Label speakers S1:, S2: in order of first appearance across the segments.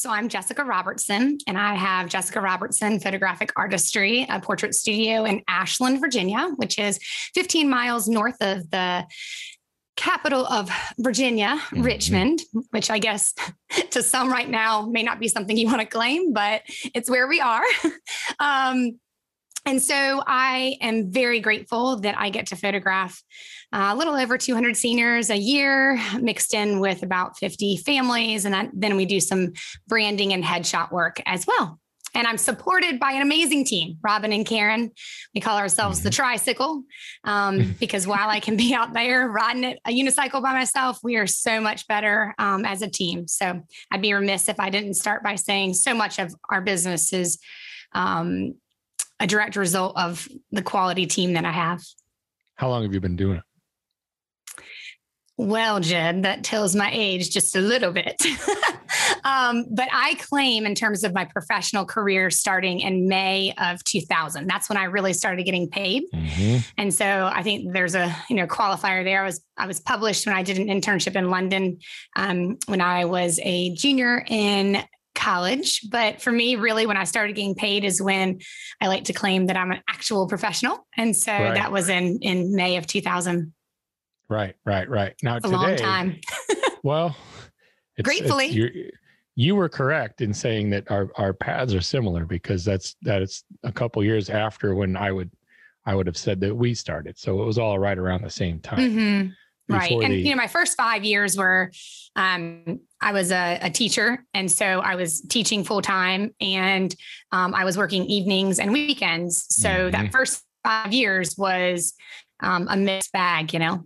S1: So I'm Jessica Robertson, and I have Jessica Robertson Photographic Artistry, a portrait studio in Ashland, Virginia, which is 15 miles north of the capital of Virginia, mm-hmm. Richmond, which I guess to some right now may not be something you want to claim, but it's where we are. um, and so I am very grateful that I get to photograph a little over 200 seniors a year, mixed in with about 50 families. And that, then we do some branding and headshot work as well. And I'm supported by an amazing team, Robin and Karen. We call ourselves mm-hmm. the tricycle um, because while I can be out there riding it, a unicycle by myself, we are so much better um, as a team. So I'd be remiss if I didn't start by saying so much of our business is um, a direct result of the quality team that I have.
S2: How long have you been doing it?
S1: Well, Jed, that tells my age just a little bit. um, but I claim, in terms of my professional career, starting in May of 2000. That's when I really started getting paid. Mm-hmm. And so I think there's a you know qualifier there. I was I was published when I did an internship in London um, when I was a junior in college. But for me, really, when I started getting paid is when I like to claim that I'm an actual professional. And so right. that was in in May of 2000.
S2: Right, right, right. Now
S1: it's
S2: today,
S1: long time.
S2: well,
S1: it's, gratefully,
S2: it's, you were correct in saying that our our paths are similar because that's that it's a couple years after when I would I would have said that we started. So it was all right around the same time.
S1: Mm-hmm. Right. And the, you know, my first five years were um, I was a, a, teacher. And so I was teaching full time and um, I was working evenings and weekends. So mm-hmm. that first five years was um, a mixed bag, you know?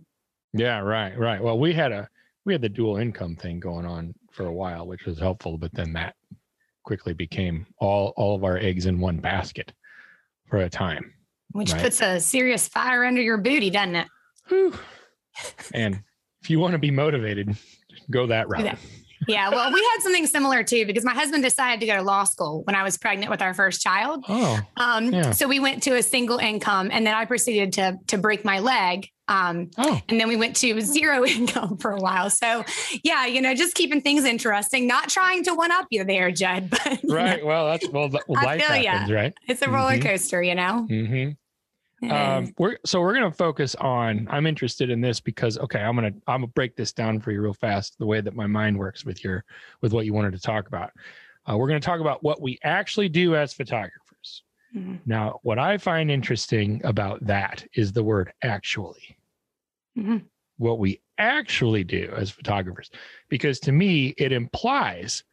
S2: Yeah, right, right. Well, we had a we had the dual income thing going on for a while, which was helpful, but then that quickly became all all of our eggs in one basket for a time.
S1: Which right? puts a serious fire under your booty, doesn't it?
S2: And if you want to be motivated, go that route.
S1: Yeah, well, we had something similar too because my husband decided to go to law school when I was pregnant with our first child.
S2: Oh,
S1: um, yeah. so we went to a single income, and then I proceeded to to break my leg. Um, oh. and then we went to zero income for a while. So, yeah, you know, just keeping things interesting, not trying to one up you there, Jed. But
S2: right, know, well, that's well, life happens, right?
S1: It's a roller mm-hmm. coaster, you know.
S2: Mm-hmm. Um, we're so we're gonna focus on. I'm interested in this because okay, I'm gonna I'm gonna break this down for you real fast. The way that my mind works with your with what you wanted to talk about. Uh, we're gonna talk about what we actually do as photographers. Mm-hmm. Now, what I find interesting about that is the word actually. Mm-hmm. What we actually do as photographers, because to me it implies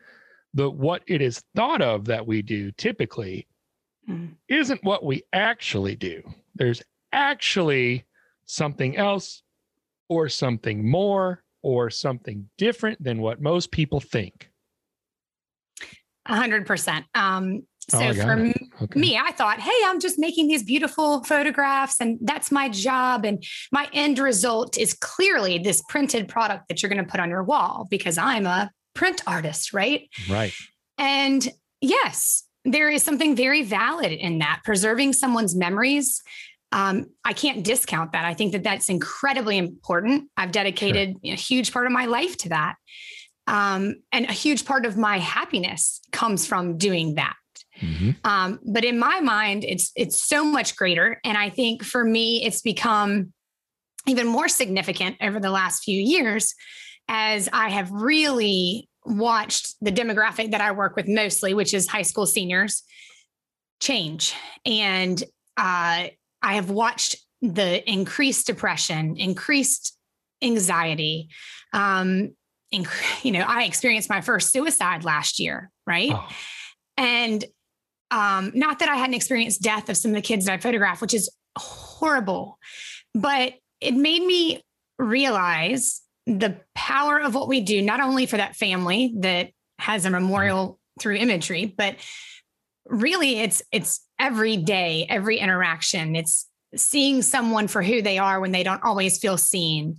S2: that what it is thought of that we do typically mm-hmm. isn't what we actually do there's actually something else or something more or something different than what most people think.
S1: A hundred percent. Um, so oh, for me, okay. me, I thought, hey, I'm just making these beautiful photographs and that's my job. And my end result is clearly this printed product that you're going to put on your wall because I'm a print artist, right?
S2: Right.
S1: And yes, there is something very valid in that preserving someone's memories. Um, i can't discount that. I think that that's incredibly important. I've dedicated sure. a huge part of my life to that. Um, and a huge part of my happiness comes from doing that. Mm-hmm. um, but in my mind it's it's so much greater. And i think for me it's become even more significant over the last few years as i have really watched the demographic that I work with mostly, which is high school seniors, change. And uh, I have watched the increased depression, increased anxiety. Um, inc- you know, I experienced my first suicide last year, right? Oh. And um, not that I hadn't experienced death of some of the kids that I photographed, which is horrible, but it made me realize the power of what we do, not only for that family that has a memorial through imagery, but really it's it's every day, every interaction. It's seeing someone for who they are when they don't always feel seen.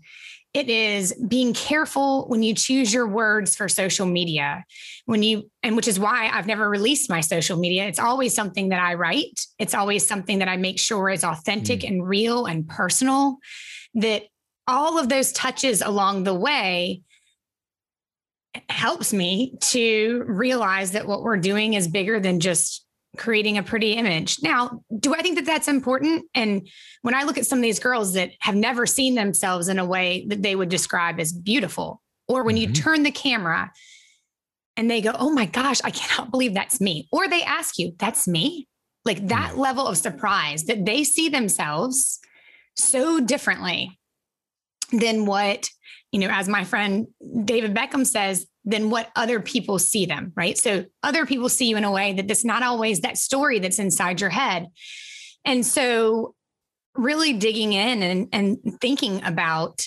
S1: It is being careful when you choose your words for social media. When you, and which is why I've never released my social media. It's always something that I write, it's always something that I make sure is authentic mm. and real and personal. That all of those touches along the way helps me to realize that what we're doing is bigger than just creating a pretty image. Now, do I think that that's important? And when I look at some of these girls that have never seen themselves in a way that they would describe as beautiful, or when mm-hmm. you turn the camera and they go, Oh my gosh, I cannot believe that's me. Or they ask you, That's me. Like that mm-hmm. level of surprise that they see themselves so differently than what, you know, as my friend David Beckham says, than what other people see them, right? So other people see you in a way that that's not always that story that's inside your head. And so really digging in and, and thinking about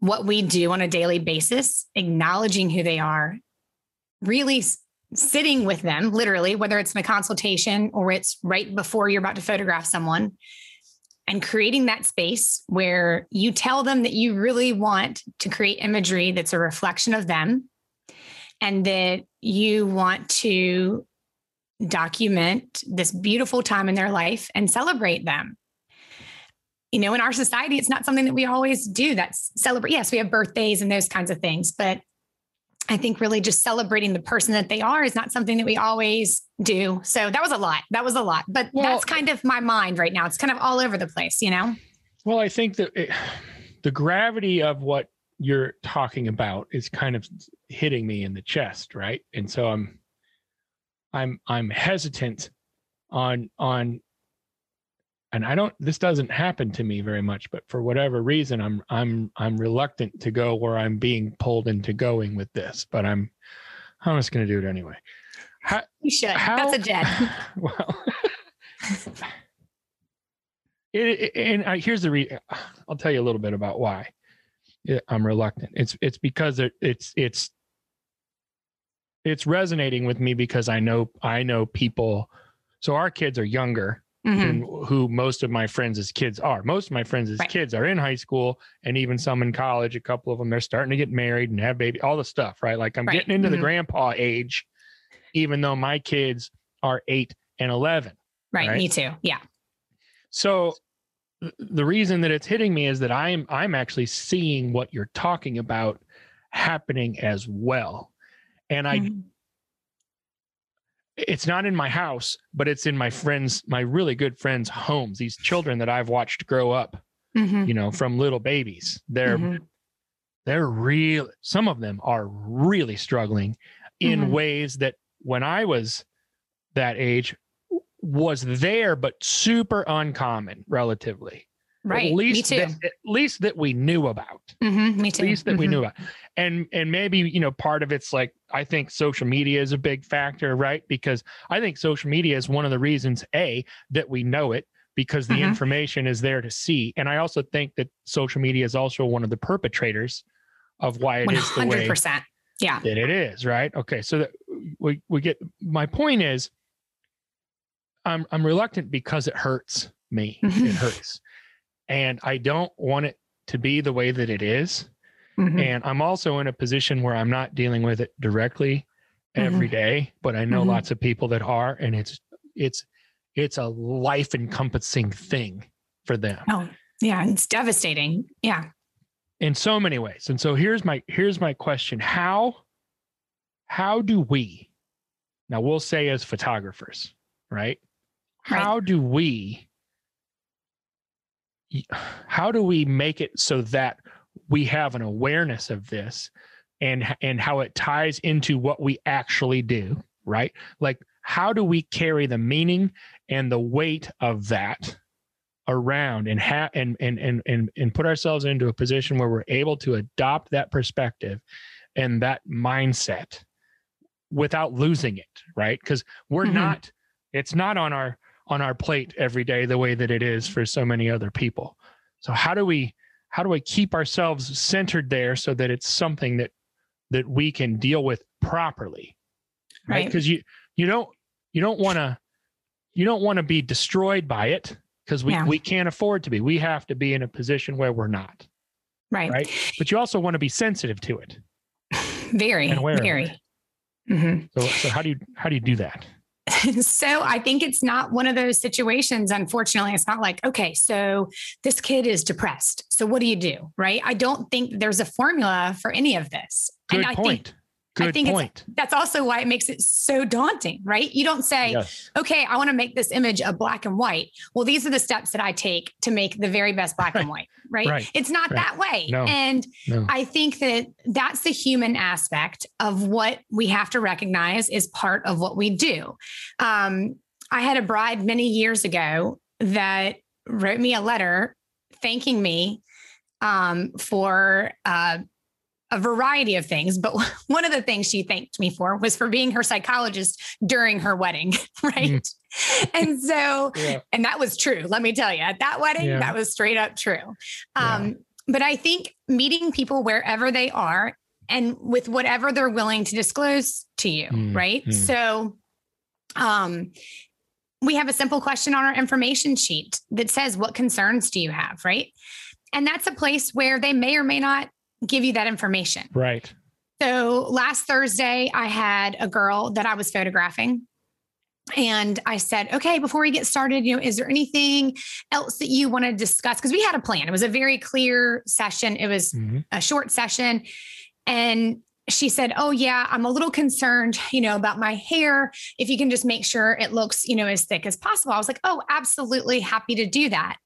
S1: what we do on a daily basis, acknowledging who they are, really sitting with them, literally, whether it's in a consultation or it's right before you're about to photograph someone, and creating that space where you tell them that you really want to create imagery that's a reflection of them and that you want to document this beautiful time in their life and celebrate them. You know, in our society, it's not something that we always do. That's celebrate. Yes, we have birthdays and those kinds of things, but I think really just celebrating the person that they are is not something that we always do. So that was a lot. That was a lot, but well, that's kind of my mind right now. It's kind of all over the place, you know?
S2: Well, I think that it, the gravity of what you're talking about is kind of hitting me in the chest, right? And so I'm I'm I'm hesitant on on and I don't this doesn't happen to me very much, but for whatever reason I'm I'm I'm reluctant to go where I'm being pulled into going with this, but I'm I'm just going to do it anyway.
S1: How, you should. How, That's a jet. well,
S2: it, it, and I, here's the re- I'll tell you a little bit about why. I'm reluctant. It's it's because it, it's it's it's resonating with me because I know I know people. So our kids are younger mm-hmm. who most of my friends as kids are. Most of my friends as right. kids are in high school and even some in college. A couple of them they're starting to get married and have baby, all the stuff, right? Like I'm right. getting into mm-hmm. the grandpa age, even though my kids are eight and eleven.
S1: Right, right? me too. Yeah.
S2: So the reason that it's hitting me is that I'm I'm actually seeing what you're talking about happening as well. And I mm-hmm. It's not in my house, but it's in my friends, my really good friends' homes. These children that I've watched grow up, mm-hmm. you know, from little babies. They're mm-hmm. they're real some of them are really struggling in mm-hmm. ways that when I was that age was there, but super uncommon relatively.
S1: Right. At
S2: least
S1: Me too.
S2: That, at least that we knew about.
S1: Mm-hmm. Me too.
S2: At least that
S1: mm-hmm.
S2: we knew about. And and maybe, you know, part of it's like I think social media is a big factor, right? Because I think social media is one of the reasons, A, that we know it because the mm-hmm. information is there to see. And I also think that social media is also one of the perpetrators of why it 100%. is the way
S1: yeah.
S2: that it is, right? Okay. So that we we get my point is I'm I'm reluctant because it hurts me. Mm-hmm. It hurts. And I don't want it to be the way that it is. Mm-hmm. And I'm also in a position where I'm not dealing with it directly every mm-hmm. day, but I know mm-hmm. lots of people that are and it's it's it's a life encompassing thing for them.
S1: Oh, yeah, it's devastating. Yeah.
S2: In so many ways. And so here's my here's my question. How how do we now we'll say as photographers, right? how do we how do we make it so that we have an awareness of this and and how it ties into what we actually do right like how do we carry the meaning and the weight of that around and have and, and and and and put ourselves into a position where we're able to adopt that perspective and that mindset without losing it right because we're mm-hmm. not it's not on our on our plate every day the way that it is for so many other people. So how do we how do we keep ourselves centered there so that it's something that that we can deal with properly? right? Because you you don't you don't want to you don't want to be destroyed by it because we, yeah. we can't afford to be. We have to be in a position where we're not.
S1: Right.
S2: Right. But you also want to be sensitive to it.
S1: Very, very.
S2: Mm-hmm. So, so how do you how do you do that?
S1: so I think it's not one of those situations. Unfortunately, it's not like, okay, so this kid is depressed. So what do you do? Right. I don't think there's a formula for any of this.
S2: Good and I point. Think Good I think point.
S1: that's also why it makes it so daunting, right? You don't say, yes. okay, I want to make this image a black and white. Well, these are the steps that I take to make the very best black right. and white, right? right. It's not right. that way. No. And no. I think that that's the human aspect of what we have to recognize is part of what we do. Um, I had a bride many years ago that wrote me a letter thanking me um, for uh, a variety of things, but one of the things she thanked me for was for being her psychologist during her wedding, right? Mm. And so, yeah. and that was true. Let me tell you, at that wedding, yeah. that was straight up true. Um, yeah. But I think meeting people wherever they are and with whatever they're willing to disclose to you, mm. right? Mm. So, um, we have a simple question on our information sheet that says, What concerns do you have? Right. And that's a place where they may or may not give you that information.
S2: Right.
S1: So last Thursday, I had a girl that I was photographing. And I said, okay, before we get started, you know, is there anything else that you want to discuss? Because we had a plan. It was a very clear session. It was mm-hmm. a short session. And she said, Oh, yeah, I'm a little concerned, you know, about my hair. If you can just make sure it looks, you know, as thick as possible. I was like, Oh, absolutely happy to do that.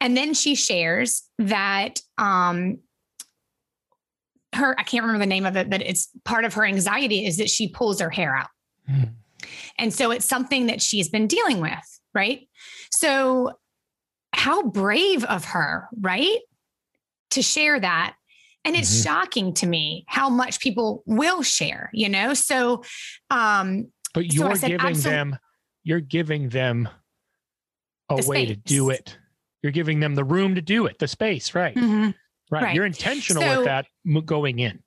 S1: And then she shares that um, her, I can't remember the name of it, but it's part of her anxiety is that she pulls her hair out. Mm. And so it's something that she's been dealing with, right? So, how brave of her, right? To share that. And it's mm-hmm. shocking to me how much people will share, you know? So, um,
S2: but you're so said, giving them, you're giving them a the way space. to do it. You're giving them the room to do it, the space, right? Mm-hmm. Right. right. You're intentional so, with that going in.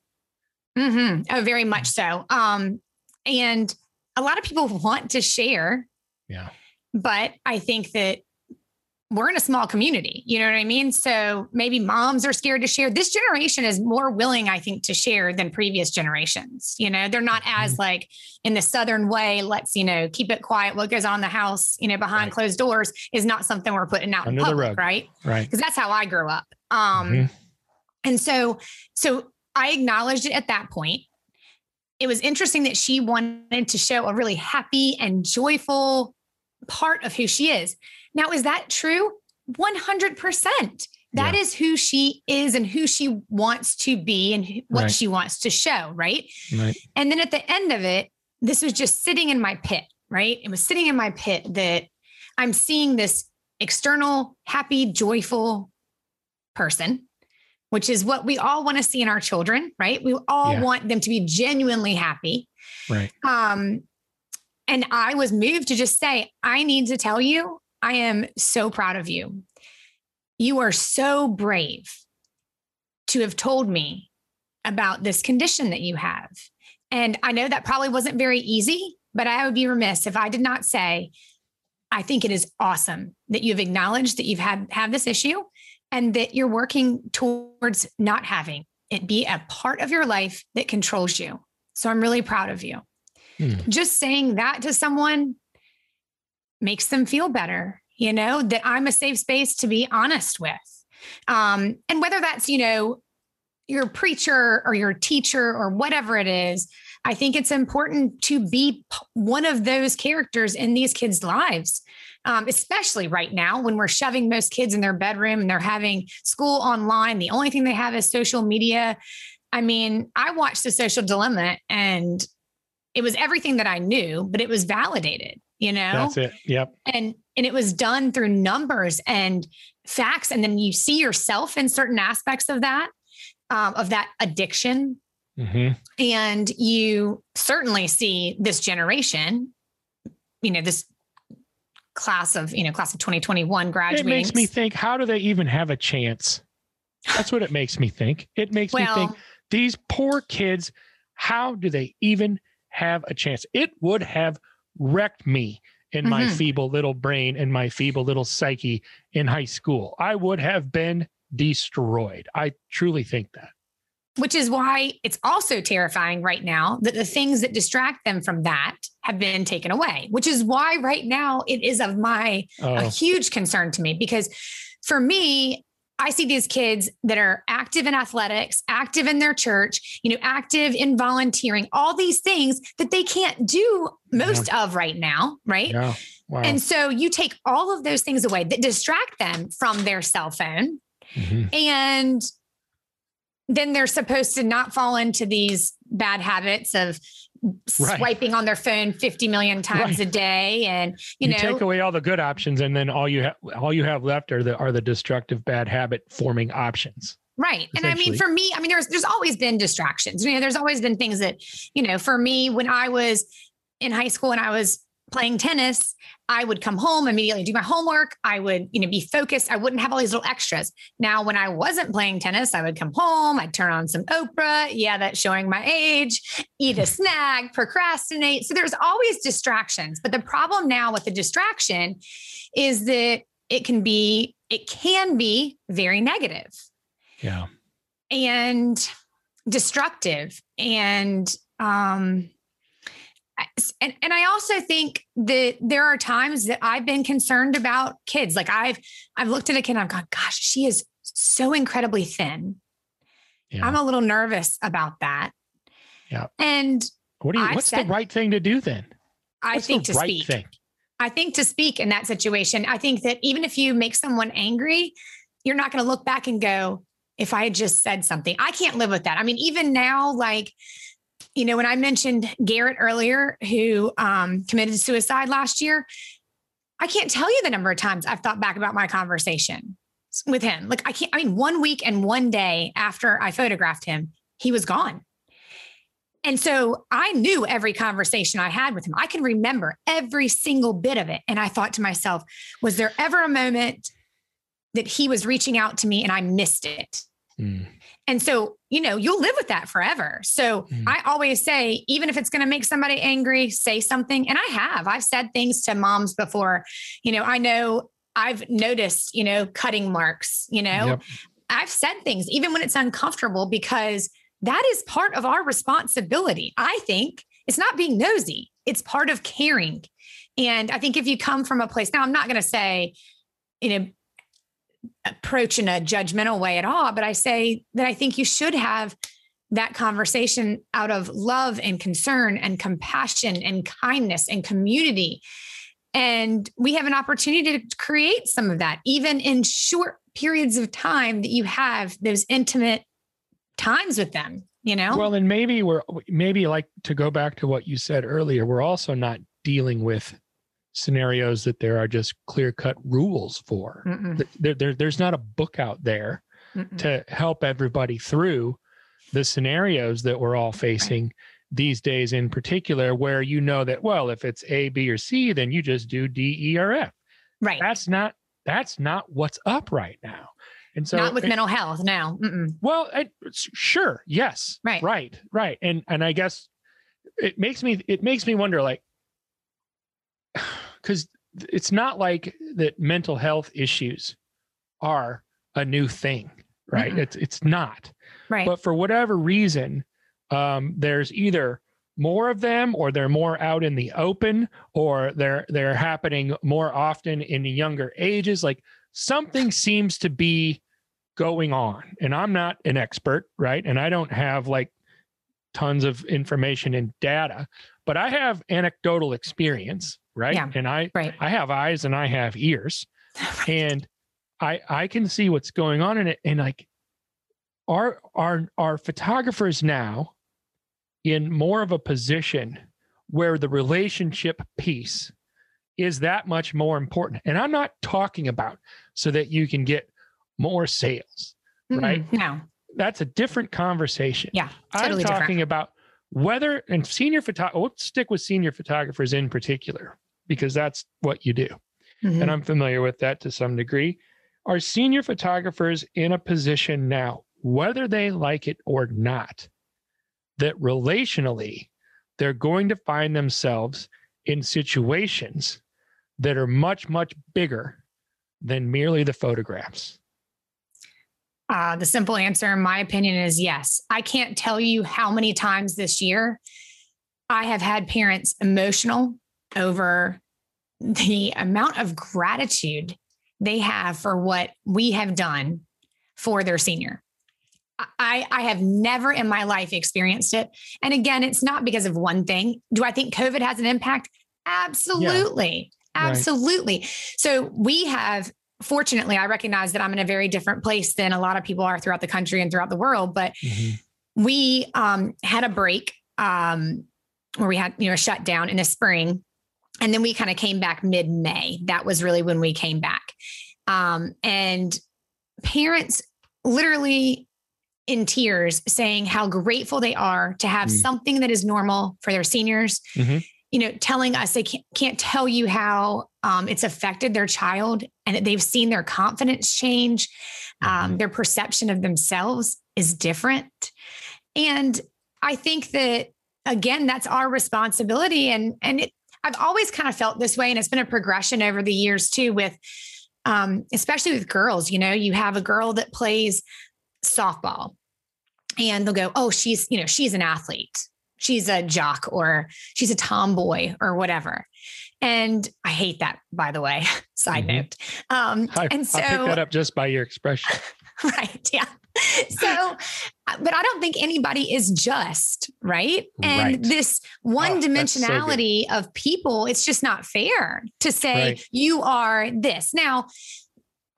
S1: Mm-hmm. Oh, very much so. Um, and a lot of people want to share.
S2: Yeah.
S1: But I think that we're in a small community. You know what I mean? So maybe moms are scared to share. This generation is more willing, I think, to share than previous generations. You know, they're not as mm-hmm. like in the Southern way, let's, you know, keep it quiet. What goes on in the house, you know, behind right. closed doors is not something we're putting out Under in public, right?
S2: Right.
S1: Because that's how I grew up. Um, mm-hmm. And so, so I acknowledged it at that point. It was interesting that she wanted to show a really happy and joyful part of who she is. Now, is that true? 100%. That yeah. is who she is and who she wants to be and what right. she wants to show, right?
S2: right?
S1: And then at the end of it, this was just sitting in my pit, right? It was sitting in my pit that I'm seeing this external, happy, joyful person which is what we all want to see in our children, right? We all yeah. want them to be genuinely happy.
S2: Right.
S1: Um, and I was moved to just say, I need to tell you, I am so proud of you. You are so brave to have told me about this condition that you have. And I know that probably wasn't very easy, but I would be remiss if I did not say, I think it is awesome that you've acknowledged that you've had have this issue and that you're working towards not having it be a part of your life that controls you. So I'm really proud of you. Mm. Just saying that to someone makes them feel better, you know, that I'm a safe space to be honest with. Um, and whether that's, you know, your preacher or your teacher or whatever it is, I think it's important to be one of those characters in these kids' lives um, especially right now when we're shoving most kids in their bedroom and they're having school online. The only thing they have is social media. I mean, I watched The Social Dilemma and it was everything that I knew, but it was validated, you know?
S2: That's it. Yep.
S1: And and it was done through numbers and facts. And then you see yourself in certain aspects of that, um, of that addiction. Mm-hmm. And you certainly see this generation, you know, this class of, you know, class of 2021 graduating.
S2: It makes me think, how do they even have a chance? That's what it makes me think. It makes well, me think these poor kids, how do they even have a chance. It would have wrecked me in my
S1: Mhm.
S2: feeble little brain and my feeble little psyche in high school. I would have been destroyed. I truly think that.
S1: Which is why it's also terrifying right now that the things that distract them from that have been taken away, which is why right now it is of my a
S2: Oh,
S1: huge concern to me because for me, I see these kids that are active in athletics, active in their church, you know, active in volunteering, all these things that they can't do most of right now, right?
S2: yeah. Wow.
S1: And so you take all of those things away that distract them from their cell phone
S2: Mhm.
S1: and then they're supposed to not fall into these bad habits of
S2: Right.
S1: swiping on their phone 50 million times
S2: Right.
S1: a day and you,
S2: You,
S1: know
S2: take away all the good options, and then all you have all you have left are the are the destructive bad habit forming options.
S1: right and i mean for me i mean there's there's always been distractions you know there's always been things that you know for me when i was in high school and i was playing tennis i would come home immediately do my homework. I would you know be focused. I wouldn't have all these little extras. Now when i wasn't playing tennis i would come home i'd turn on some oprah. Yeah that's showing my age. Eat a snack procrastinate. So there's always distractions. But the problem now with the distraction is that it can be it can be very negative.
S2: Yeah.
S1: and destructive. And um and, and I also think that there are times that I've been concerned about kids. Like I've I've looked at a kid and I've gone, gosh, she is so incredibly thin.
S2: Yeah.
S1: I'm a little nervous about that.
S2: Yeah.
S1: And
S2: what do you?
S1: I've
S2: What's
S1: said-
S2: the right thing to do then?
S1: I
S2: What's
S1: think
S2: the
S1: to
S2: right
S1: speak.
S2: thing?
S1: I think to speak in that situation, I think that even if you make someone angry, you're not going to look back and go, if I had just said something, I can't live with that. I mean, even now, like, you know, when I mentioned Garrett earlier, who um, committed suicide last year, I can't tell you the number of times I've thought back about my conversation with him. Like, I can't, I mean, one week and one day after I photographed him, he was gone. And so I knew every conversation I had with him. I can remember every single bit of it. And I thought to myself, was there ever a moment that he was reaching out to me and I missed it?
S2: Mm.
S1: And so, you know, you'll live with that forever. So
S2: Mm.
S1: I always say, even if it's going to make somebody angry, say something. And I have, I've said things to moms before. You know, I know I've noticed, you know, cutting marks, you know,
S2: Yep.
S1: I've said things even when it's uncomfortable because that is part of our responsibility. I think it's not being nosy, it's part of caring. And I think if you come from a place, now I'm not going to say, you know, approach in a judgmental way at all, but I say that I think you should have that conversation out of love and concern and compassion and kindness and community. And we have an opportunity to create some of that, even in short periods of time that you have those intimate times with them, you know?
S2: Well, and maybe we're maybe like to go back to what you said earlier. We're also not dealing with scenarios that there are just clear cut rules for.
S1: Mm-mm,
S2: There, there, there's not a book out there
S1: mm-mm.
S2: to help everybody through the scenarios that we're all facing these days in particular where you know that well if it's a b or c then you just do d e or f
S1: right.
S2: that's not that's not what's up right now and so
S1: Not with
S2: it-
S1: mental health. now. Mm-mm.
S2: well I, sure yes
S1: Right.
S2: right right and and i guess it makes me it makes me wonder like because it's not like that mental health issues are a new thing right
S1: Mm-mm.
S2: it's it's not
S1: Right.
S2: but for whatever reason um, there's either more of them or they're more out in the open or they're they're happening more often in the younger ages like something seems to be going on and i'm not an expert right and i don't have like tons of information and data but i have anecdotal experience right
S1: Yeah.
S2: and i
S1: right.
S2: i have eyes and i have ears and i i can see what's going on in it and like our our our photographers now in more of a position where the relationship piece is that much more important and i'm not talking about so that you can get more sales right?
S1: Mm-mm. No.
S2: that's a different conversation
S1: Yeah.
S2: i'm talking
S1: different.
S2: about whether and senior photo let's stick with senior photographers in particular because that's what you do
S1: Mhm.
S2: and I'm familiar with that to some degree. Are senior photographers in a position now, whether they like it or not, that relationally they're going to find themselves in situations that are much, much bigger than merely the photographs?
S1: Uh, the simple answer, in my opinion, is yes. I can't tell you how many times this year I have had parents emotional over the amount of gratitude they have for what we have done for their senior. I, I have never in my life experienced it. And again, it's not because of one thing. Do I think COVID has an impact? Absolutely. Yeah. Absolutely. Right. So we have fortunately, I recognize that I'm in a very different place than a lot of people are throughout the country and throughout the world. But mm-hmm. we um, had a break um, where we had, you know, a shutdown in the spring. And then we kind of came back mid May. That was really when we came back. Um, and parents literally in tears saying how grateful they are to have mm. something that is normal for their seniors. Mm-hmm you know, telling us they can't, can't tell you how um, it's affected their child and that they've seen their confidence change. Um, mm-hmm. their perception of themselves is different. And I think that, again, that's our responsibility. And, and it, I've always kind of felt this way. And it's been a progression over the years too, with, um, especially with girls, you know, you have a girl that plays softball and they'll go, oh, she's, you know, she's an athlete she's a jock or she's a tomboy or whatever. And I hate that, by the way. Side mm-hmm. note. Um,
S2: I, and so I picked that up just by your expression.
S1: right. Yeah. So, uh, but I don't think anybody is just right. And right. this one oh, dimensionality so of people, it's just not fair to say right. you are this. Now,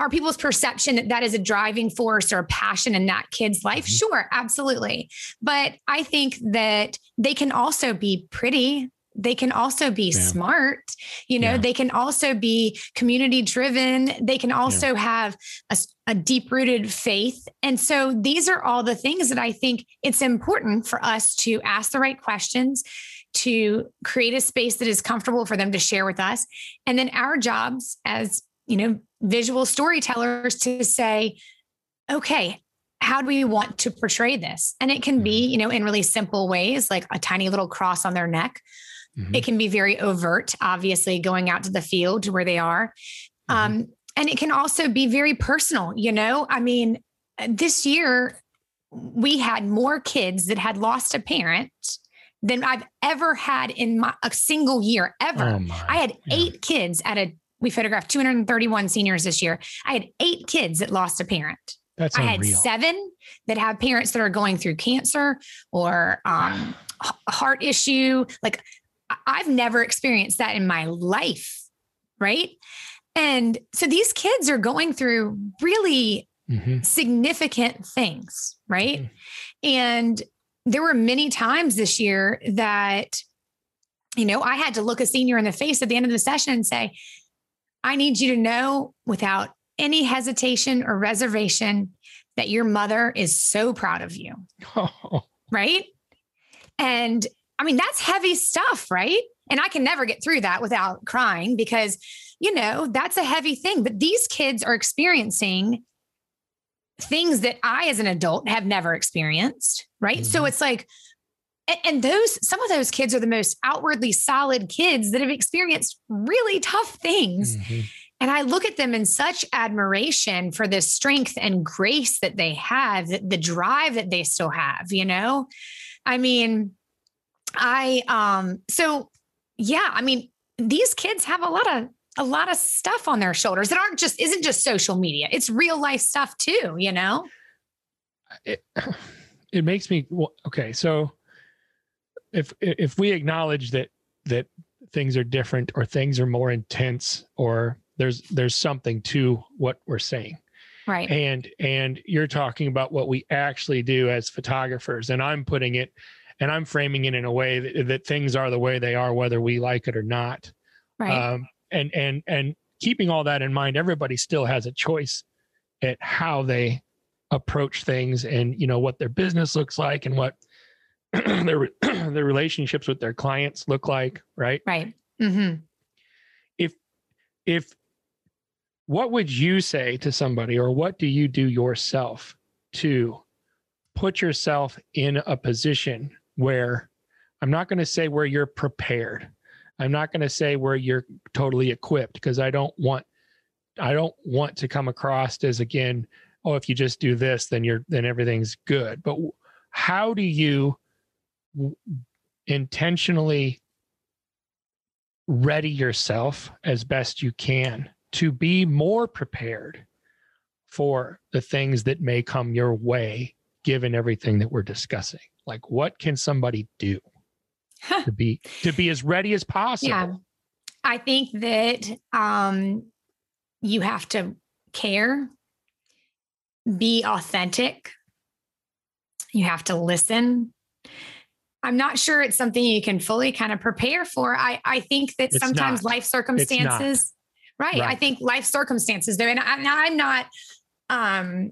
S1: are people's perception that that is a driving force or a passion in that kid's life? Mm-hmm. Sure, absolutely. But I think that they can also be pretty. They can also be yeah. smart. You know, yeah. they can also be community driven. They can also yeah. have a, a deep rooted faith. And so these are all the things that I think it's important for us to ask the right questions to create a space that is comfortable for them to share with us. And then our jobs as you know, visual storytellers to say, okay, how do we want to portray this? And it can be, mm-hmm. you know, in really simple ways, like a tiny little cross on their neck. Mm-hmm. It can be very overt, obviously, going out to the field where they are. Mm-hmm. Um, and it can also be very personal, you know. I mean, this year we had more kids that had lost a parent than I've ever had in my, a single year ever. Oh I had yeah. eight kids at a we photographed 231 seniors this year. I had eight kids that lost a parent.
S2: That's
S1: I
S2: unreal.
S1: had seven that have parents that are going through cancer or um, heart issue. Like I've never experienced that in my life. Right. And so these kids are going through really mm-hmm. significant things. Right. Mm-hmm. And there were many times this year that, you know, I had to look a senior in the face at the end of the session and say, I need you to know without any hesitation or reservation that your mother is so proud of you. Oh. Right. And I mean, that's heavy stuff, right? And I can never get through that without crying because, you know, that's a heavy thing. But these kids are experiencing things that I, as an adult, have never experienced. Right. Mm-hmm. So it's like, and those some of those kids are the most outwardly solid kids that have experienced really tough things. Mm-hmm. and i look at them in such admiration for the strength and grace that they have the drive that they still have you know? I mean i um so yeah i mean these kids have a lot of a lot of stuff on their shoulders that aren't just isn't just social media. It's real life stuff too you know?
S2: It, it makes me okay so if if we acknowledge that that things are different or things are more intense or there's there's something to what we're saying.
S1: Right.
S2: And and you're talking about what we actually do as photographers and i'm putting it and i'm framing it in a way that, that things are the way they are whether we like it or not.
S1: Right. Um,
S2: and and and keeping all that in mind everybody still has a choice at how they approach things and you know what their business looks like and what their their relationships with their clients look like, right?
S1: Right. Mm-hmm.
S2: If if what would you say to somebody, or what do you do yourself to put yourself in a position where I'm not going to say where you're prepared. I'm not going to say where you're totally equipped because I don't want I don't want to come across as again, oh, if you just do this, then you're then everything's good. But how do you intentionally ready yourself as best you can to be more prepared for the things that may come your way given everything that we're discussing. Like what can somebody do to be to be as ready as possible? Yeah
S1: i think that um you have to care be authentic. You have to listen i'm not sure it's something you can fully kind of prepare for i i think that it's sometimes not. life circumstances right. right. i think life circumstances there and I, i'm not um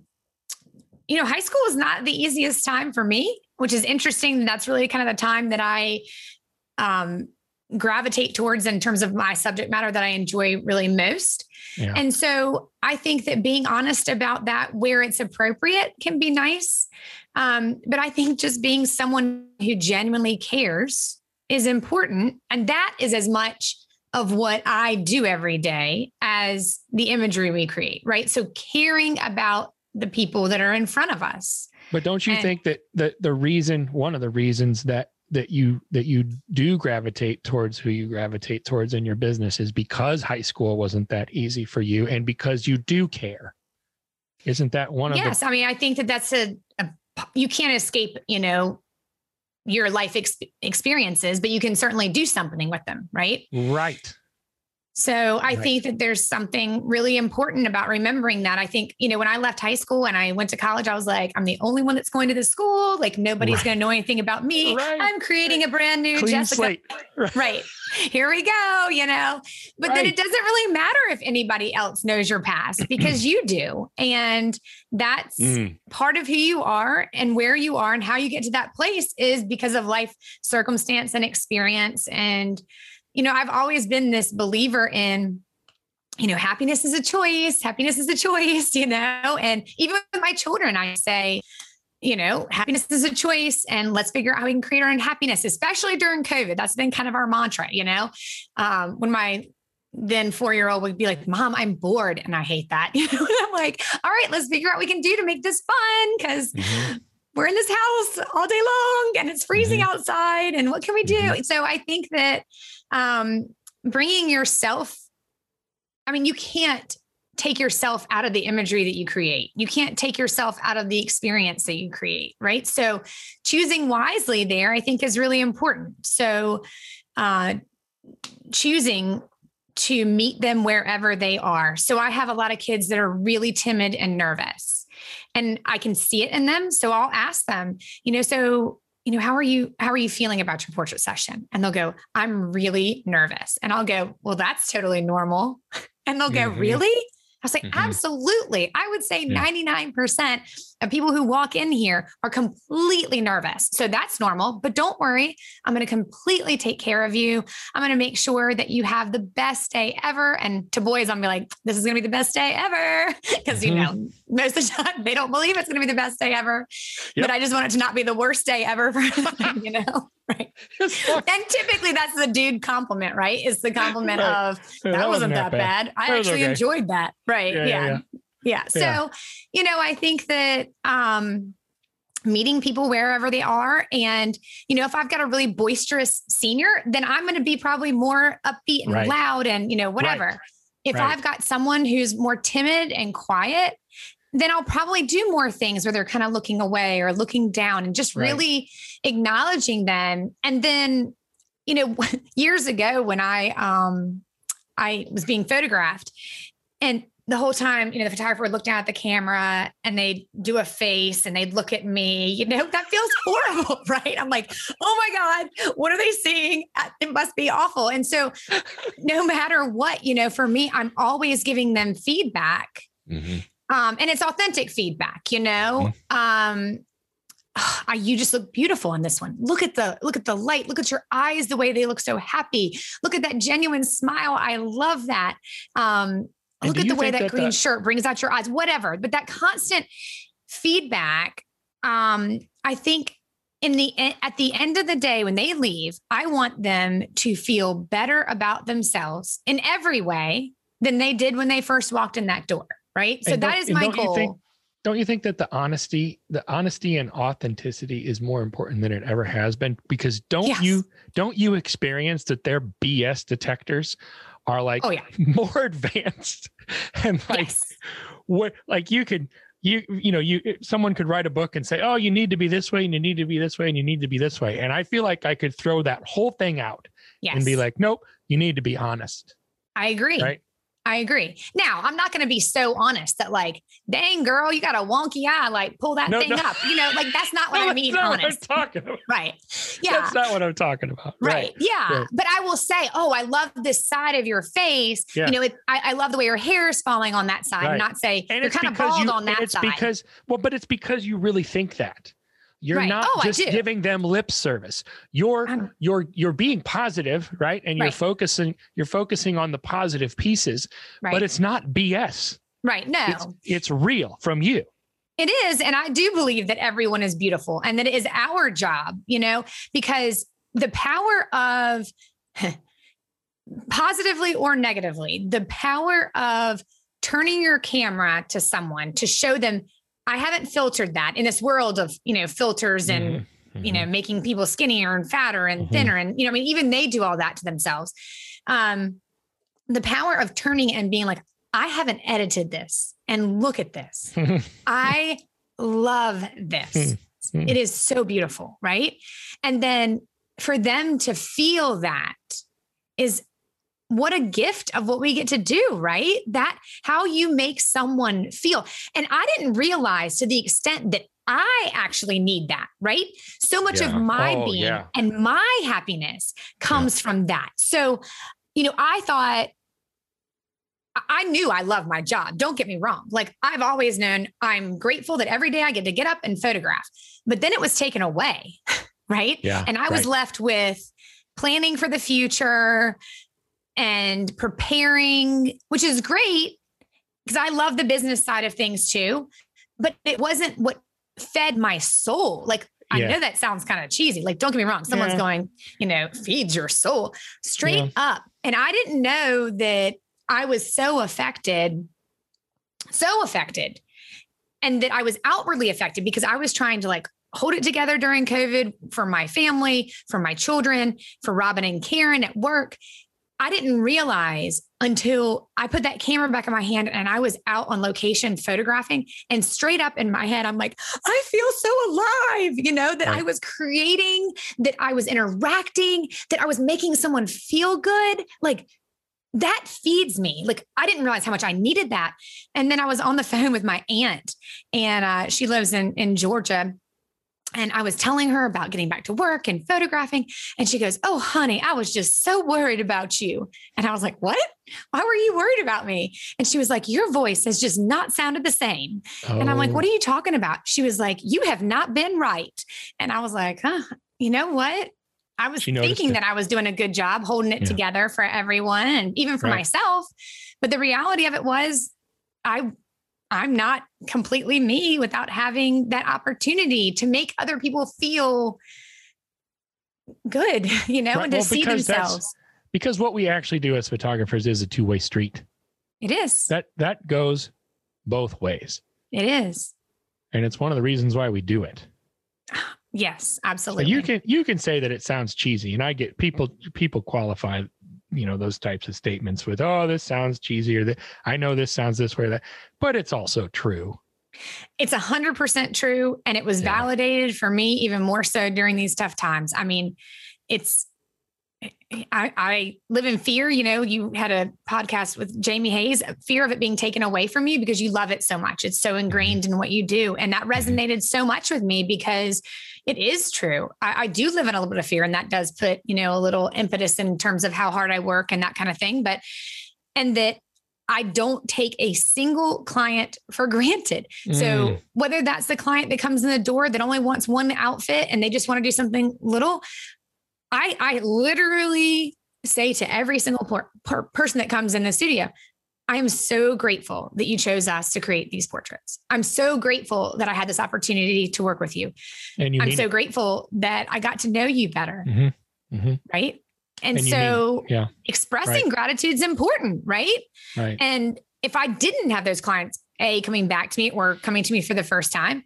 S1: you know high school was not the easiest time for me which is interesting. That's really kind of the time that I um, gravitate towards in terms of my subject matter that I enjoy really most. Yeah. And so I think that being honest about that where it's appropriate can be nice. Um, but I think just being someone who genuinely cares is important. And that is as much of what I do every day as the imagery we create, right? So caring about the people that are in front of us.
S2: But don't you and, think that the the reason one of the reasons that that you that you do gravitate towards who you gravitate towards in your business is because high school wasn't that easy for you and because you do care. Isn't that one
S1: yes,
S2: of
S1: Yes, I mean I think that that's a, a you can't escape, you know, your life ex- experiences, but you can certainly do something with them, right?
S2: Right.
S1: So I right. think that there's something really important about remembering that. I think, you know, when I left high school and I went to college, I was like, I'm the only one that's going to this school. Like nobody's right. going to know anything about me. Right. I'm creating a brand new Clean Jessica. Slate. Right. Here we go, you know. But then it doesn't really matter if anybody else knows your past because you do. And that's mm. part of who you are and where you are and how you get to that place is because of life circumstance and experience and you know, I've always been this believer in, you know, happiness is a choice, happiness is a choice, you know, and even with my children, I say, you know, happiness is a choice and let's figure out how we can create our own happiness, especially during COVID. That's been kind of our mantra, you know. Um, when my then four year old would be like, Mom, I'm bored. And I hate that. You know, I'm like, all right, let's figure out what we can do to make this fun. because mm-hmm we're in this house all day long and it's freezing mm-hmm. outside and what can we do mm-hmm. so i think that um, bringing yourself i mean you can't take yourself out of the imagery that you create. You can't take yourself out of the experience that you create right? So choosing wisely there i think is really important. So uh, choosing to meet them wherever they are. So i have a lot of kids that are really timid and nervous and I can see it in them. So I'll ask them, you know, so you know, how are you how are you feeling about your portrait session? And they'll go, I'm really nervous. And I'll go, well, that's totally normal. And they'll go, mm-hmm. really? I was like, mm-hmm. absolutely. I would say yeah. 99% of people who walk in here are completely nervous. So that's normal, but don't worry. I'm going to completely take care of you. I'm going to make sure that you have the best day ever. And to boys, I'm be like, this is going to be the best day ever. Because, mm-hmm. you know, most of the time they don't believe it's going to be the best day ever. Yep. But I just want it to not be the worst day ever for them, you know? right. and typically that's the dude compliment, right? Is the compliment right. of that, that, wasn't that bad. bad. I actually okay. enjoyed that. Right. Yeah. yeah. yeah. yeah. So, you know, I think that um meeting people wherever they are and you know if i've got a really boisterous senior then i'm going to be probably more upbeat and right. loud and you know whatever right. if i've got someone who's more timid and quiet then I'll probably do more things where they're kind of looking away or looking down and just really acknowledging them. And then, you know, years ago when I um I was being photographed and the whole time, you know, the photographer would look down at the camera and they'd do a face and they'd look at me, you know, that feels horrible, right? I'm like, oh my God, what are they seeing? Uh, it must be awful. And so, no matter what, you know, for me, I'm always giving them feedback. Mm-hmm. Um, and it's authentic feedback, you know. Mm-hmm. Um, oh, you just look beautiful in this one. Look at the look at the light. Look at your eyes, the way they look so happy. Look at that genuine smile. I love that. Um, look at the way that, that green that- shirt brings out your eyes. Whatever, but that constant feedback, um, I think in the at the end of the day when they leave i want them to feel better about themselves in every way than they did when they first walked in that door right so that is my goal
S2: think, don't you think that the honesty the honesty and authenticity is more important than it ever has been because don't yes. you don't you experience that their bs detectors are like
S1: oh, yeah.
S2: more advanced and like yes. what like you could you you know you someone could write a book and say oh you need to be this way and you need to be this way and you need to be this way and i feel like i could throw that whole thing out yes. and be like nope you need to be honest
S1: i agree right I agree. Now, I'm not going to be so honest that, like, dang girl, you got a wonky eye. Like, pull that no, thing no. up. You know, like that's not what no, I mean. honest.
S2: What I'm talking about.
S1: Right. Yeah.
S2: That's not what I'm talking about.
S1: Right. right. Yeah. But I will say, oh, I love this side of your face. Yeah. You know, it, I, I, love the way your hair is falling on that side. Right. Not say and you're kind of bald you, on that
S2: it's
S1: side.
S2: Because well, but it's because you really think that. You're right. not oh, just giving them lip service. You're you're you're being positive, right? And you're right. focusing you're focusing on the positive pieces, right. but it's not BS.
S1: Right. No.
S2: It's, it's real from you.
S1: It is. And I do believe that everyone is beautiful and that it is our job, you know, because the power of positively or negatively, the power of turning your camera to someone to show them I haven't filtered that in this world of, you know, filters and, mm-hmm. you know, mm-hmm. making people skinnier and fatter and mm-hmm. thinner. And, you know, I mean, even they do all that to themselves. Um, the power of turning and being like, I haven't edited this and look at this. I love this. it is so beautiful. Right. And then for them to feel that is what a gift of what we get to do, right? That how you make someone feel. And I didn't realize to the extent that I actually need that, right? So much yeah. of my oh, being yeah. and my happiness comes yeah. from that. So, you know, I thought I knew I love my job. Don't get me wrong. Like I've always known I'm grateful that every day I get to get up and photograph. But then it was taken away, right?
S2: Yeah,
S1: and I was right. left with planning for the future, and preparing, which is great because I love the business side of things too. But it wasn't what fed my soul. Like, I know that sounds kind of cheesy. Like, don't get me wrong. Someone's yeah. going, you know, feeds your soul straight yeah. up. And I didn't know that I was so affected, so affected, and that I was outwardly affected because I was trying to like hold it together during COVID for my family, for my children, for Robin and Karen at work. I didn't realize until I put that camera back in my hand and I was out on location photographing. And straight up in my head, I'm like, I feel so alive, you know, that right. I was creating, that I was interacting, that I was making someone feel good. Like that feeds me. Like I didn't realize how much I needed that. And then I was on the phone with my aunt, and uh, she lives in in Georgia and I was telling her about getting back to work and photographing. And she goes, Oh, honey, I was just so worried about you. And I was like, What? Why were you worried about me? And she was like, Your voice has just not sounded the same. Oh. And I'm like, oh. What are you talking about? She was like, You have not been right. And I was like, Huh, you know what? I was thinking it. that I was doing a good job holding it yeah. together for everyone and even for right. myself. But the reality of it was, I I'm not completely me without having that opportunity to make other people feel good, you know, right. and to well, see themselves.
S2: Because what we actually do as photographers is a two-way street.
S1: It is.
S2: That that goes both ways.
S1: It is.
S2: And it's one of the reasons why we do it.
S1: Yes, absolutely.
S2: So you can you can say that it sounds cheesy and I get people people qualify you know those types of statements with oh this sounds cheesy or that i know this sounds this way or that but it's also true
S1: it's a hundred percent true and it was yeah. validated for me even more so during these tough times i mean it's I, I live in fear. You know, you had a podcast with Jamie Hayes, fear of it being taken away from you because you love it so much. It's so ingrained mm-hmm. in what you do. And that mm-hmm. resonated so much with me because it is true. I, I, do live in a little bit of fear, and that does put, you know, a little impetus in terms of how hard I work and that kind of thing. But, and that I don't take a single client for granted. Mm. So whether that's the client that comes in the door that only wants one outfit and they just want to do something little, I I literally say to every single per, per person that comes in the studio, I am so grateful that you chose us to create these portraits. I'm so grateful that I had this opportunity to work with you. And you I'm so it. grateful that I got to know you better. Mm-hmm. Mm-hmm. Right. And, and so yeah. expressing right. gratitude is important, right? Right. And if I didn't have those clients, A, coming back to me or coming to me for the first time,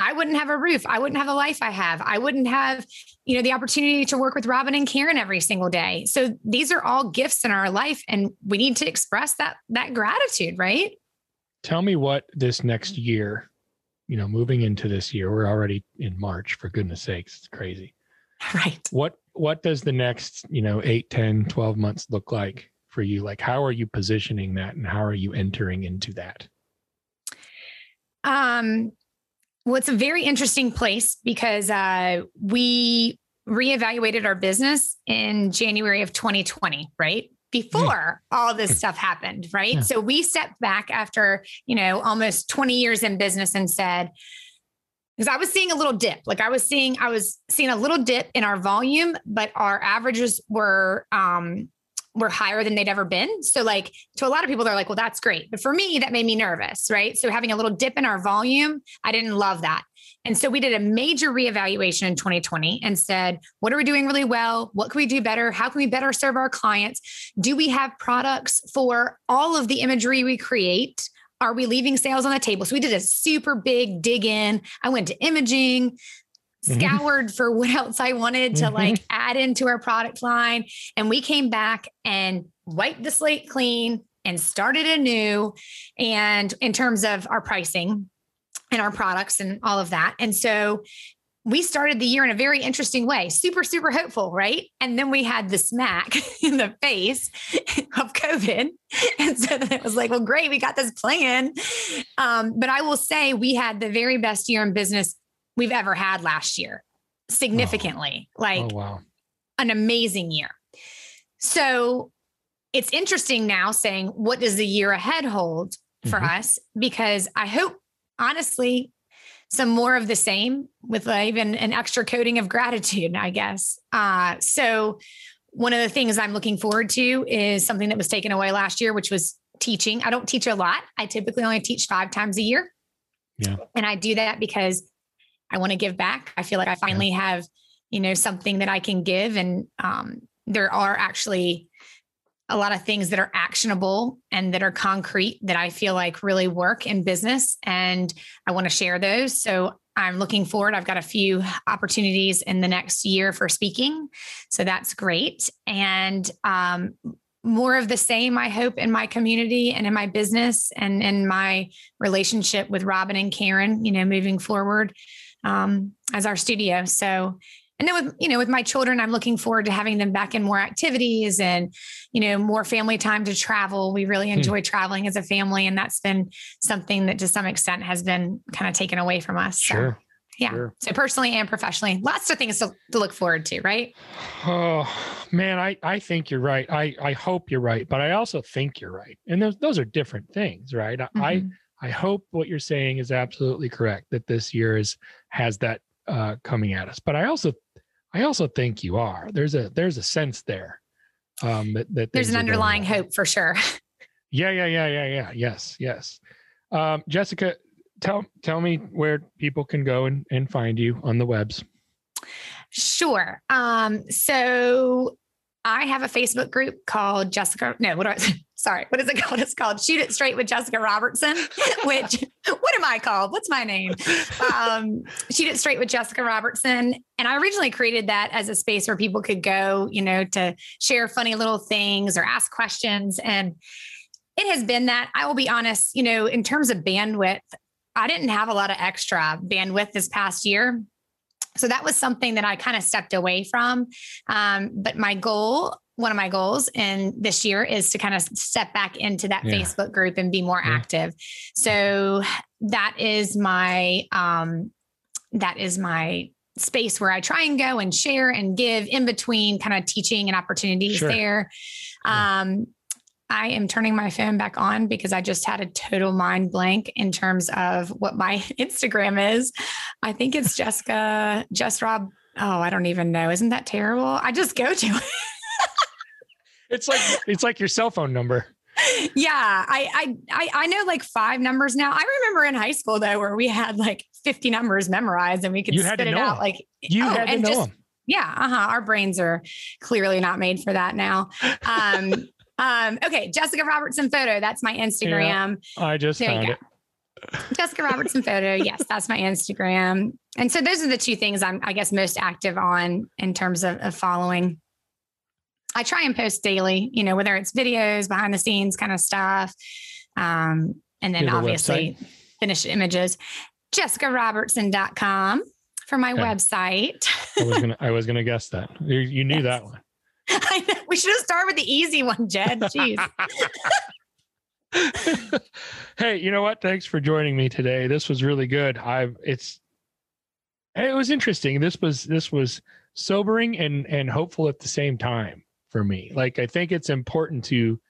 S1: I wouldn't have a roof. I wouldn't have the life I have. I wouldn't have, you know, the opportunity to work with Robin and Karen every single day. So these are all gifts in our life and we need to express that that gratitude, right?
S2: Tell me what this next year, you know, moving into this year, we're already in March for goodness sakes, it's crazy.
S1: Right.
S2: What what does the next, you know, 8, 10, 12 months look like for you? Like how are you positioning that and how are you entering into that?
S1: Um well, it's a very interesting place because uh, we reevaluated our business in January of 2020, right? Before mm. all this stuff happened, right? Yeah. So we stepped back after, you know, almost 20 years in business and said, because I was seeing a little dip. Like I was seeing, I was seeing a little dip in our volume, but our averages were um were higher than they'd ever been. So, like to a lot of people, they're like, well, that's great. But for me, that made me nervous, right? So, having a little dip in our volume, I didn't love that. And so we did a major reevaluation in 2020 and said, what are we doing really well? What can we do better? How can we better serve our clients? Do we have products for all of the imagery we create? Are we leaving sales on the table? So we did a super big dig in. I went to imaging. Scoured mm-hmm. for what else I wanted to mm-hmm. like add into our product line. And we came back and wiped the slate clean and started anew. And in terms of our pricing and our products and all of that. And so we started the year in a very interesting way, super, super hopeful, right? And then we had the smack in the face of COVID. And so then it was like, well, great, we got this plan. Um, but I will say we had the very best year in business we've ever had last year, significantly. Oh. Like, oh, wow. an amazing year. So it's interesting now saying, what does the year ahead hold for mm-hmm. us? Because I hope, honestly, some more of the same with even an extra coating of gratitude, I guess. Uh, so, one of the things I'm looking forward to is something that was taken away last year, which was teaching. I don't teach a lot. I typically only teach five times a year. Yeah. And I do that because I want to give back. I feel like I finally have, you know, something that I can give. And um, there are actually a lot of things that are actionable and that are concrete that I feel like really work in business. And I want to share those. So I'm looking forward. I've got a few opportunities in the next year for speaking. So that's great. And um, more of the same, I hope, in my community and in my business and in my relationship with Robin and Karen, you know, moving forward um, as our studio. So, and then with you know with my children, I'm looking forward to having them back in more activities and you know more family time to travel. We really hmm. enjoy traveling as a family, and that's been something that to some extent has been kind of taken away from us.
S2: Sure.
S1: So, yeah. Sure. So personally and professionally, lots of things to, to look forward to, right?
S2: Oh man, I, I think you're right. I, I hope you're right, but I also think you're right. And those those are different things, right? Mm-hmm. I I hope what you're saying is absolutely correct that this year is has that uh, coming at us. But I also I also think you are. There's a there's a sense there um, that that
S1: there's an underlying hope for sure.
S2: yeah, yeah, yeah, yeah, yeah. Yes, yes. Um, Jessica, tell tell me where people can go and, and find you on the webs.
S1: Sure. Um, so I have a Facebook group called Jessica. No, what do I? Sorry, what is it called? It's called Shoot It Straight with Jessica Robertson. Which what am I called? What's my name? Um, Shoot It Straight with Jessica Robertson. And I originally created that as a space where people could go, you know, to share funny little things or ask questions. And it has been that. I will be honest. You know, in terms of bandwidth, I didn't have a lot of extra bandwidth this past year. So that was something that I kind of stepped away from. Um, but my goal, one of my goals in this year is to kind of step back into that yeah. Facebook group and be more yeah. active. So that is my um, that is my space where I try and go and share and give in between kind of teaching and opportunities sure. there. Um, I am turning my phone back on because I just had a total mind blank in terms of what my Instagram is. I think it's Jessica, Just Rob. Oh, I don't even know. Isn't that terrible? I just go to it.
S2: it's like it's like your cell phone number.
S1: yeah, I, I I know like five numbers now. I remember in high school though, where we had like 50 numbers memorized and we could
S2: You
S1: spit it out.
S2: 'em.
S1: Like
S2: You
S1: Oh,
S2: had to know
S1: just-
S2: them.
S1: yeah, uh-huh. Our brains are clearly not made for that now. Um, um, okay, Jessica Robertson photo. That's my Instagram.
S2: I just
S1: There
S2: found it.
S1: Jessica Robertson photo. Yes, that's my Instagram. And so those are the two things I'm, I guess, most active on in terms of, of following. I try and post daily, you know, whether it's videos, behind the scenes kind of stuff. Um, and then
S2: You have a
S1: obviously finished images. JessicaRobertson.com for my
S2: Okay.
S1: website.
S2: I was gonna I was gonna guess that. You, you knew
S1: Yes.
S2: that one.
S1: We should have started with the easy one, Jed. Jeez.
S2: hey, you know what? Thanks for joining me today. This was really good. I've it's it was interesting. This was this was sobering and and hopeful at the same time for me. Like I think it's important to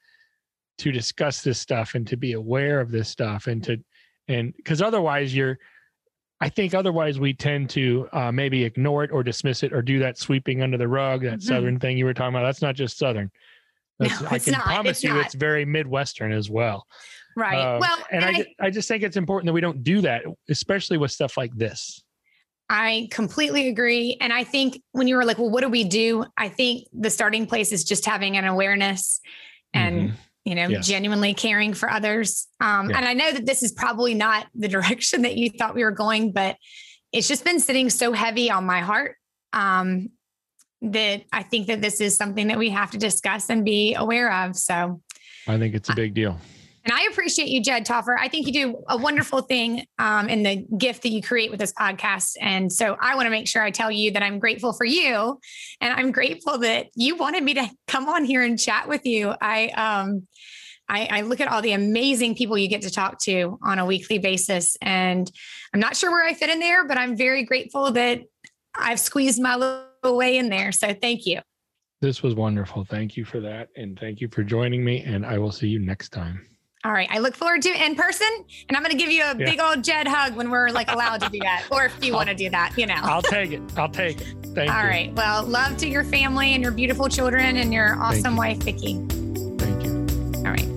S2: to discuss this stuff and to be aware of this stuff and to and because otherwise you're I think otherwise we tend to uh, maybe ignore it or dismiss it or do that sweeping under the rug, that
S1: Mhm.
S2: southern thing you were talking about. That's not just southern.
S1: No,
S2: I can
S1: not.
S2: promise
S1: It's
S2: you
S1: not.
S2: it's very midwestern as well.
S1: Right.
S2: Um,
S1: well,
S2: and,
S1: and
S2: I,
S1: I,
S2: I just think it's important that we don't do that, especially with stuff like this.
S1: I completely agree. And I think when you were like, well, what do we do? I think the starting place is just having an awareness and,
S2: Mhm.
S1: You know,
S2: Yes.
S1: genuinely caring for others. Um,
S2: Yeah.
S1: And I know that this is probably not the direction that you thought we were going, but it's just been sitting so heavy on my heart um, that I think that this is something that we have to discuss and be aware of. So,
S2: I think it's a big deal.
S1: And I appreciate you, Jed Taufer. I think you do a wonderful thing um, in the gift that you create with this podcast. And so I want to make sure I tell you that I'm grateful for you. And I'm grateful that you wanted me to come on here and chat with you. I, um, I, I look at all the amazing people you get to talk to on a weekly basis. And I'm not sure where I fit in there, but I'm very grateful that I've squeezed my little way in there. So thank you.
S2: This was wonderful. Thank you for that. And thank you for joining me. And I will see you next time.
S1: All right. I look forward to it in person. And I'm going to give you a
S2: Yeah.
S1: big old Jed hug when we're like allowed to do that. Or if you want to do that, you know.
S2: I'll take it. I'll take it. Thank
S1: All
S2: you.
S1: right. Well, love to your family and your beautiful children and your awesome
S2: you.
S1: wife, Vicki.
S2: Thank you.
S1: All right.